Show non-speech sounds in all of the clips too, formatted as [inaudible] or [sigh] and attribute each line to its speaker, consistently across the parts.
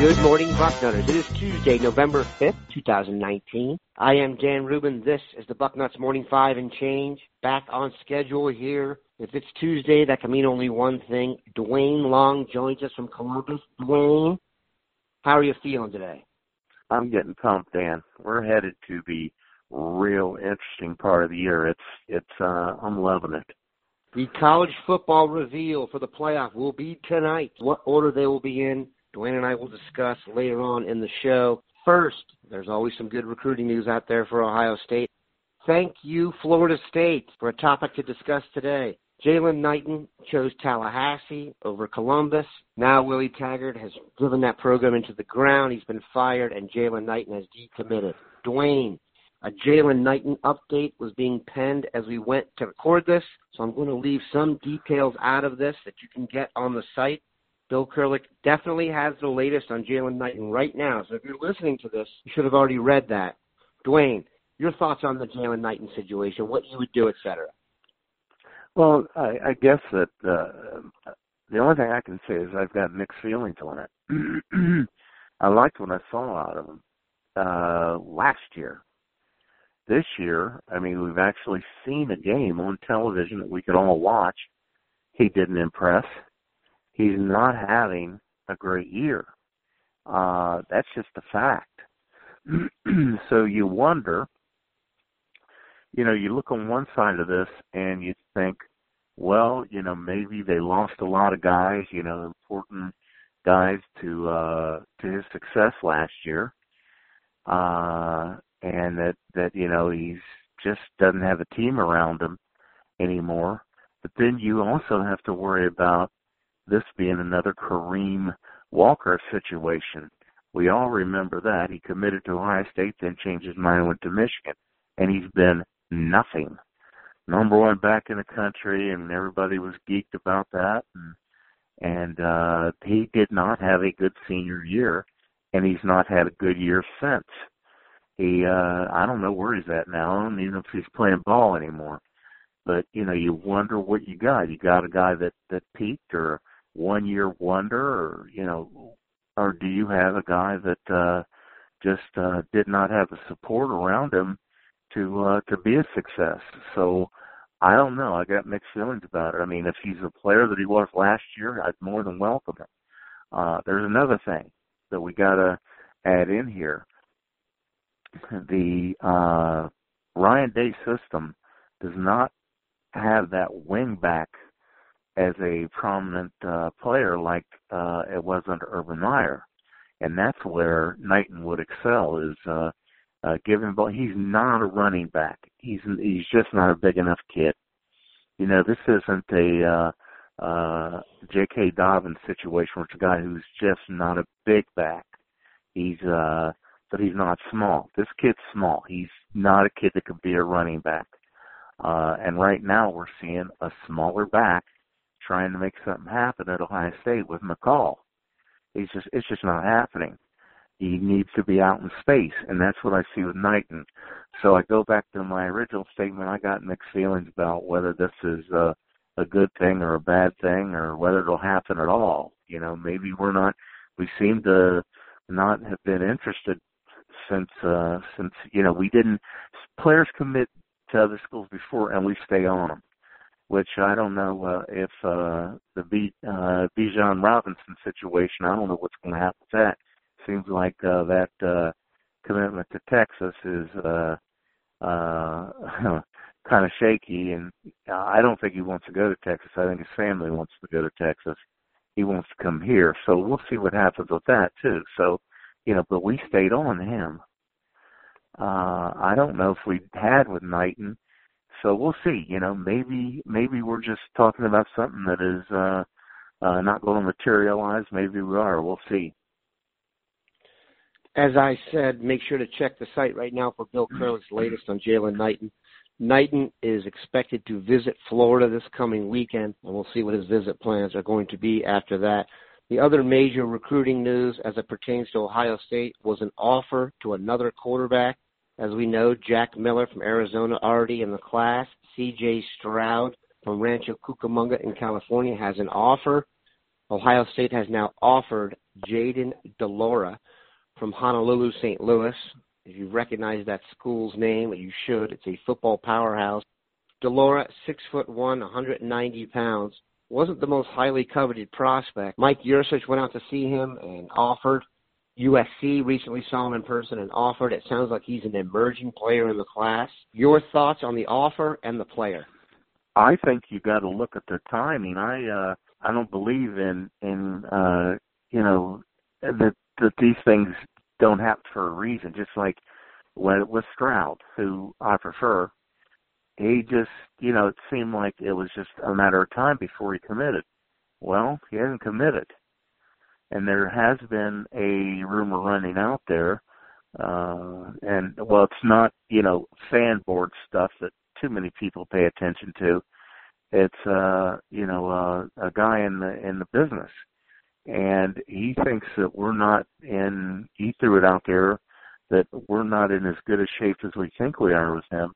Speaker 1: Good morning, Bucknutters. It is Tuesday, November 5th, 2019. I am Dan Rubin. This is the Bucknuts Morning 5 and Change. Back on schedule here. If it's Tuesday, that can mean only one thing. Dwayne Long joins us from Columbus. Dwayne, how are you feeling today?
Speaker 2: I'm getting pumped, Dan. We're headed to the real interesting part of the year. It's it's uh I'm loving it.
Speaker 1: The college football reveal for the playoff will be tonight. What order they will be in, Dwayne and I will discuss later on in the show. First, there's always some good recruiting news out there for Ohio State. Thank you, Florida State, for a topic to discuss today. Jaylan Knighton chose Tallahassee over Columbus. Now Willie Taggart has driven that program into the ground. He's been fired, and Jaylan Knighton has decommitted. Dwayne, a Jaylan Knighton update was being penned as we went to record this, so I'm going to leave some details out of this that you can get on the site. Bill Kurelic definitely has the latest on Jaylan Knighton right now, so if you're listening to this, you should have already read that. Dwayne, your thoughts on the Jaylan Knighton situation, what you would do, etc.
Speaker 2: Well, I, I guess that uh, the only thing I can say is I've got mixed feelings on it. [clears throat] I liked what I saw out of him uh, last year. This year, I mean, we've actually seen a game on television that we could all watch. He didn't impress. He's not having a great year. Uh, that's just a fact. [clears throat] so you wonder you know, you look on one side of this and you think, well, you know, maybe they lost a lot of guys, you know, important guys to uh to his success last year. Uh and that that you know, he's just doesn't have a team around him anymore. But then you also have to worry about this being another Kareem Walker situation. We all remember that. He committed to Ohio State, then changed his mind went to Michigan. And he's been nothing. Number one back in the country, and everybody was geeked about that. And, and uh, he did not have a good senior year, and he's not had a good year since. He, uh, I don't know where he's at now. I don't even know if he's playing ball anymore. But you know, you wonder what you got. You got a guy that that peaked, or one year wonder, or you know, or do you have a guy that uh, just uh, did not have the support around him to uh, to be a success. So I don't know. I got mixed feelings about it. I mean, if he's a player that he was last year, I'd more than welcome him. Uh, there's another thing that we got to add in here. The uh, Ryan Day system does not have that wing back as a prominent uh, player like uh, it was under Urban Meyer, and that's where Knighton would excel. Is uh, uh, give him ball. He's not a running back. He's he's just not a big enough kid. You know, this isn't a uh, uh, J.K. Dobbins situation where it's a guy who's just not a big back. He's uh, but he's not small. This kid's small. He's not a kid that could be a running back. Uh, and right now we're seeing a smaller back trying to make something happen at Ohio State with McCall. He's just it's just not happening. He needs to be out in space, and that's what I see with Knighton. So I go back to my original statement. I got mixed feelings about whether this is a, a good thing or a bad thing, or whether it'll happen at all. You know, maybe we're not. We seem to not have been interested since uh since you know we didn't players commit to other schools before and we stay on them which I don't know uh, if uh, the B, uh, Bijan Robinson situation. I don't know what's going to happen with that seems like uh, that uh, commitment to Texas is uh, uh, [laughs] kind of shaky, and I don't think he wants to go to Texas. I think his family wants to go to Texas. He wants to come here, so we'll see what happens with that too. So, you know, but we stayed on him. Uh, I don't know if we had with Knighton, so we'll see. You know, maybe maybe we're just talking about something that is uh, uh, not going to materialize. Maybe we are. We'll see.
Speaker 1: As I said, make sure to check the site right now for Bill Kurelic's latest on Jaylan Knighton. Knighton is expected to visit Florida this coming weekend, and we'll see what his visit plans are going to be after that. The other major recruiting news as it pertains to Ohio State was an offer to another quarterback. As we know, Jack Miller from Arizona already in the class. CJ Stroud from Rancho Cucamonga in California has an offer. Ohio State has now offered Jayden de Laura from Honolulu, St. Louis. If you recognize that school's name, you should. It's a football powerhouse. de Laura, six foot one, 190 pounds, wasn't the most highly coveted prospect. Mike Yurcich went out to see him and offered. USC recently saw him in person and offered. It sounds like he's an emerging player in the class. Your thoughts on the offer and the player?
Speaker 2: I think you got to look at the timing. I uh I don't believe in in uh you know that that these things don't happen for a reason. Just like when it was Stroud, who I prefer, he just, you know, it seemed like it was just a matter of time before he committed. Well, he hasn't committed. And there has been a rumor running out there, uh, and well, it's not, you know, fan board stuff that too many people pay attention to. It's, uh, you know, uh, a guy in the, in the business and he thinks that we're not in he threw it out there that we're not in as good a shape as we think we are with him.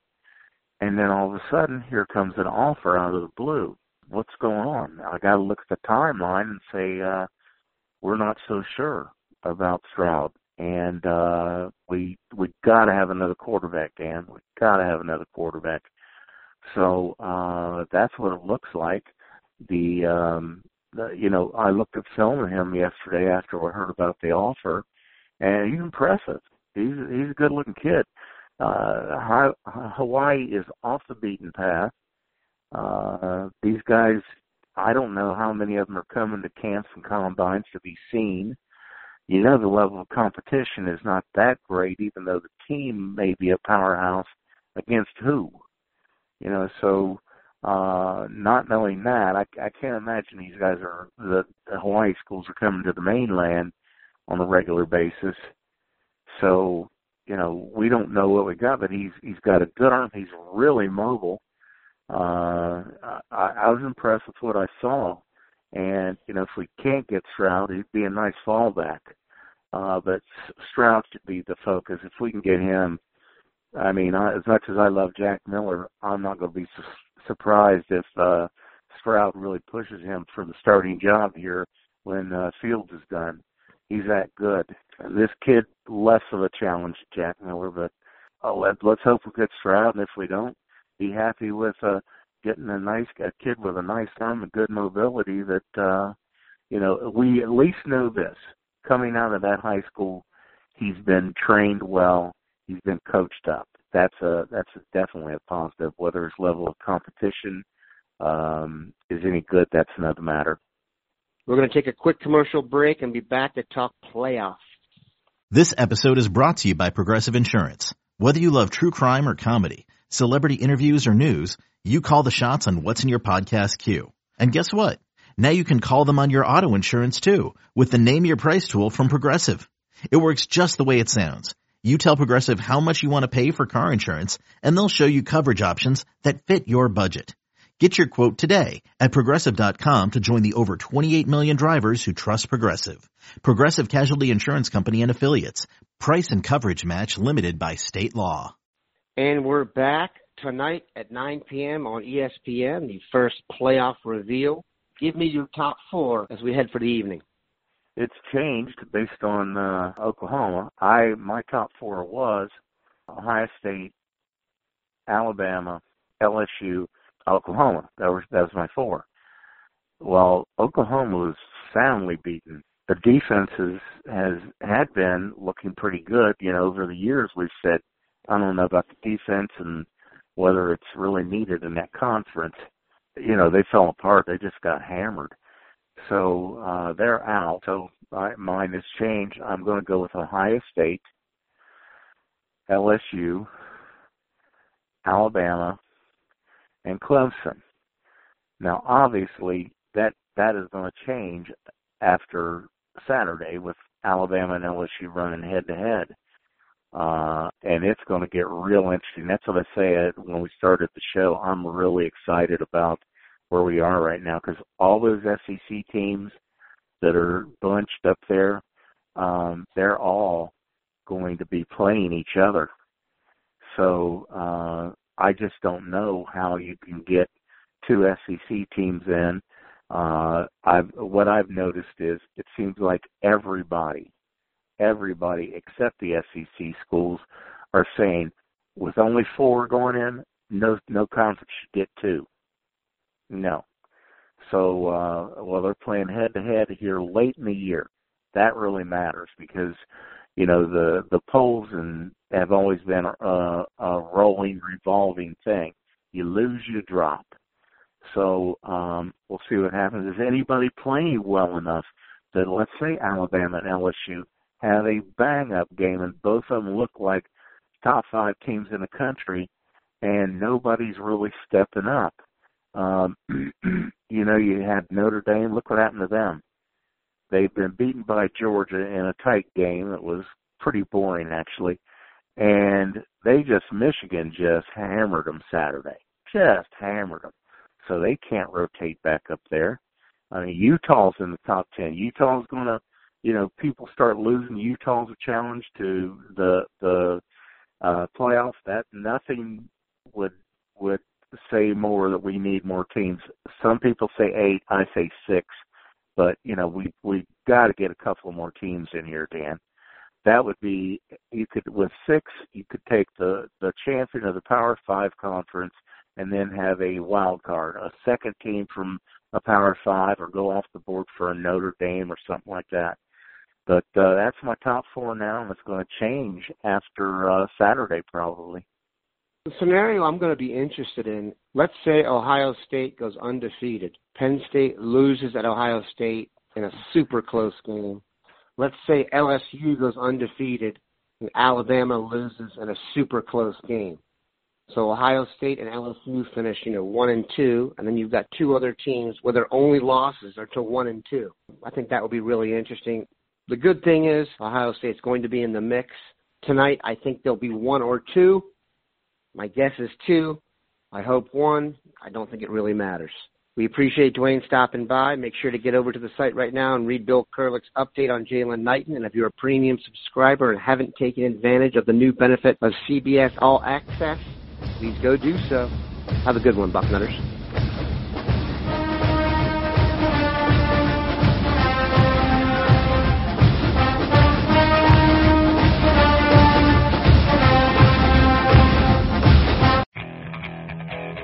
Speaker 2: And then all of a sudden here comes an offer out of the blue. What's going on? I got to look at the timeline and say uh we're not so sure about stroud. And uh we we got to have another quarterback dan. We got to have another quarterback. So uh that's what it looks like. The um you know, I looked at film of him yesterday after I heard about the offer, and he's impressive. He's he's a good looking kid. Uh, Hawaii is off the beaten path. Uh, these guys, I don't know how many of them are coming to camps and combines to be seen. You know, the level of competition is not that great, even though the team may be a powerhouse against who. You know, so uh, not knowing that, I, I can't imagine these guys are the, the Hawaii schools are coming to the mainland on a regular basis. So, you know, we don't know what we got, but he's he's got a good arm. He's really mobile. Uh, I, I was impressed with what I saw, and you know, if we can't get Stroud, he'd be a nice fallback. Uh, but Stroud should be the focus. If we can get him, I mean, I, as much as I love Jack Miller, I'm not going to be surprised if uh, Stroud really pushes him for the starting job here when uh, Fields is done. He's that good. This kid less of a challenge, Jack Miller, but uh, let, let's hope we get Stroud, and if we don't, be happy with uh, getting a nice a kid with a nice arm and good mobility. That uh, you know, we at least know this coming out of that high school, he's been trained well, he's been coached up that's a that's a, definitely a positive. Whether his level of competition um, is any good, that's another matter.
Speaker 1: We're going to take a quick commercial break and be back to talk playoffs.
Speaker 3: This episode is brought to you by Progressive Insurance. Whether you love true crime or comedy, celebrity interviews or news, you call the shots on what's in your podcast queue. And guess what? Now you can call them on your auto insurance too with the Name Your Price tool from Progressive. It works just the way it sounds you tell Progressive how much you want to pay for car insurance, and they'll show you coverage options that fit your budget. Get your quote today at progressive.com to join the over 28 million drivers who trust Progressive. Progressive Casualty Insurance Company and Affiliates. Price and coverage match limited by state law.
Speaker 1: And we're back tonight at 9 p.m. on ESPN, the first playoff reveal. Give me your top four as we head for the evening
Speaker 2: it's changed based on uh, Oklahoma. I my top four was Ohio State, Alabama, LSU, Oklahoma. That was that was my four. Well, Oklahoma was soundly beaten. The defense has, has had been looking pretty good. You know, over the years we've said I don't know about the defense and whether it's really needed in that conference. You know, they fell apart. They just got hammered So uh, they're out. So my mind has changed. I'm going to go with Ohio State, LSU, Alabama, and Clemson. Now, obviously, that that is going to change after Saturday with Alabama and LSU running head to head. And it's going to get real interesting. That's what I said when we started the show. I'm really excited about where we are right now because all those SEC teams that are bunched up there, um, they're all going to be playing each other. So uh, I just don't know how you can get two SEC teams in. Uh, I've what I've noticed is it seems like everybody, everybody except the SEC schools are saying with only four going in, no no conference should get two. No. So uh well they're playing head to head here late in the year. That really matters because you know the the polls and have always been a, a rolling revolving thing. You lose, you drop. So um we'll see what happens. Is anybody playing well enough that let's say Alabama and LSU have a bang up game and both of them look like top five teams in the country and nobody's really stepping up. Um, [clears throat] you know, you had Notre Dame. Look what happened to them. They've been beaten by Georgia in a tight game that was pretty boring, actually. And they just, Michigan just hammered them Saturday. Just hammered them. So they can't rotate back up there. I mean, Utah's in the top 10. Utah's going to, you know, people start losing. Utah's a challenge to the, the, uh, playoffs. That nothing would, would say more that we need more teams. Some people say eight, I say six, but you know we we got to get a couple more teams in here, Dan. That would be you could with six you could take the the champion of the Power Five conference and then have a wild card, a second team from a Power Five, or go off the board for a Notre Dame or something like that. But uh, that's my top four now, and it's going to change after uh, Saturday probably.
Speaker 1: The scenario I'm going to be interested in, let's say Ohio State goes undefeated. Penn State loses at Ohio State in a super close game. Let's say LSU goes undefeated and Alabama loses in a super close game. So Ohio State and LSU finish, you know, one and two, and then you've got two other teams where their only losses are to one and two. I think that would be really interesting. The good thing is Ohio State's going to be in the mix tonight. I think there'll be one or two my guess is two. I hope one. I don't think it really matters. We appreciate Dwayne stopping by. Make sure to get over to the site right now and read Bill Kurelic's update on Jaylan Knighton. And if you're a premium subscriber and haven't taken advantage of the new benefit of CBS All Access, please go do so. Have a good one, Bucknutters.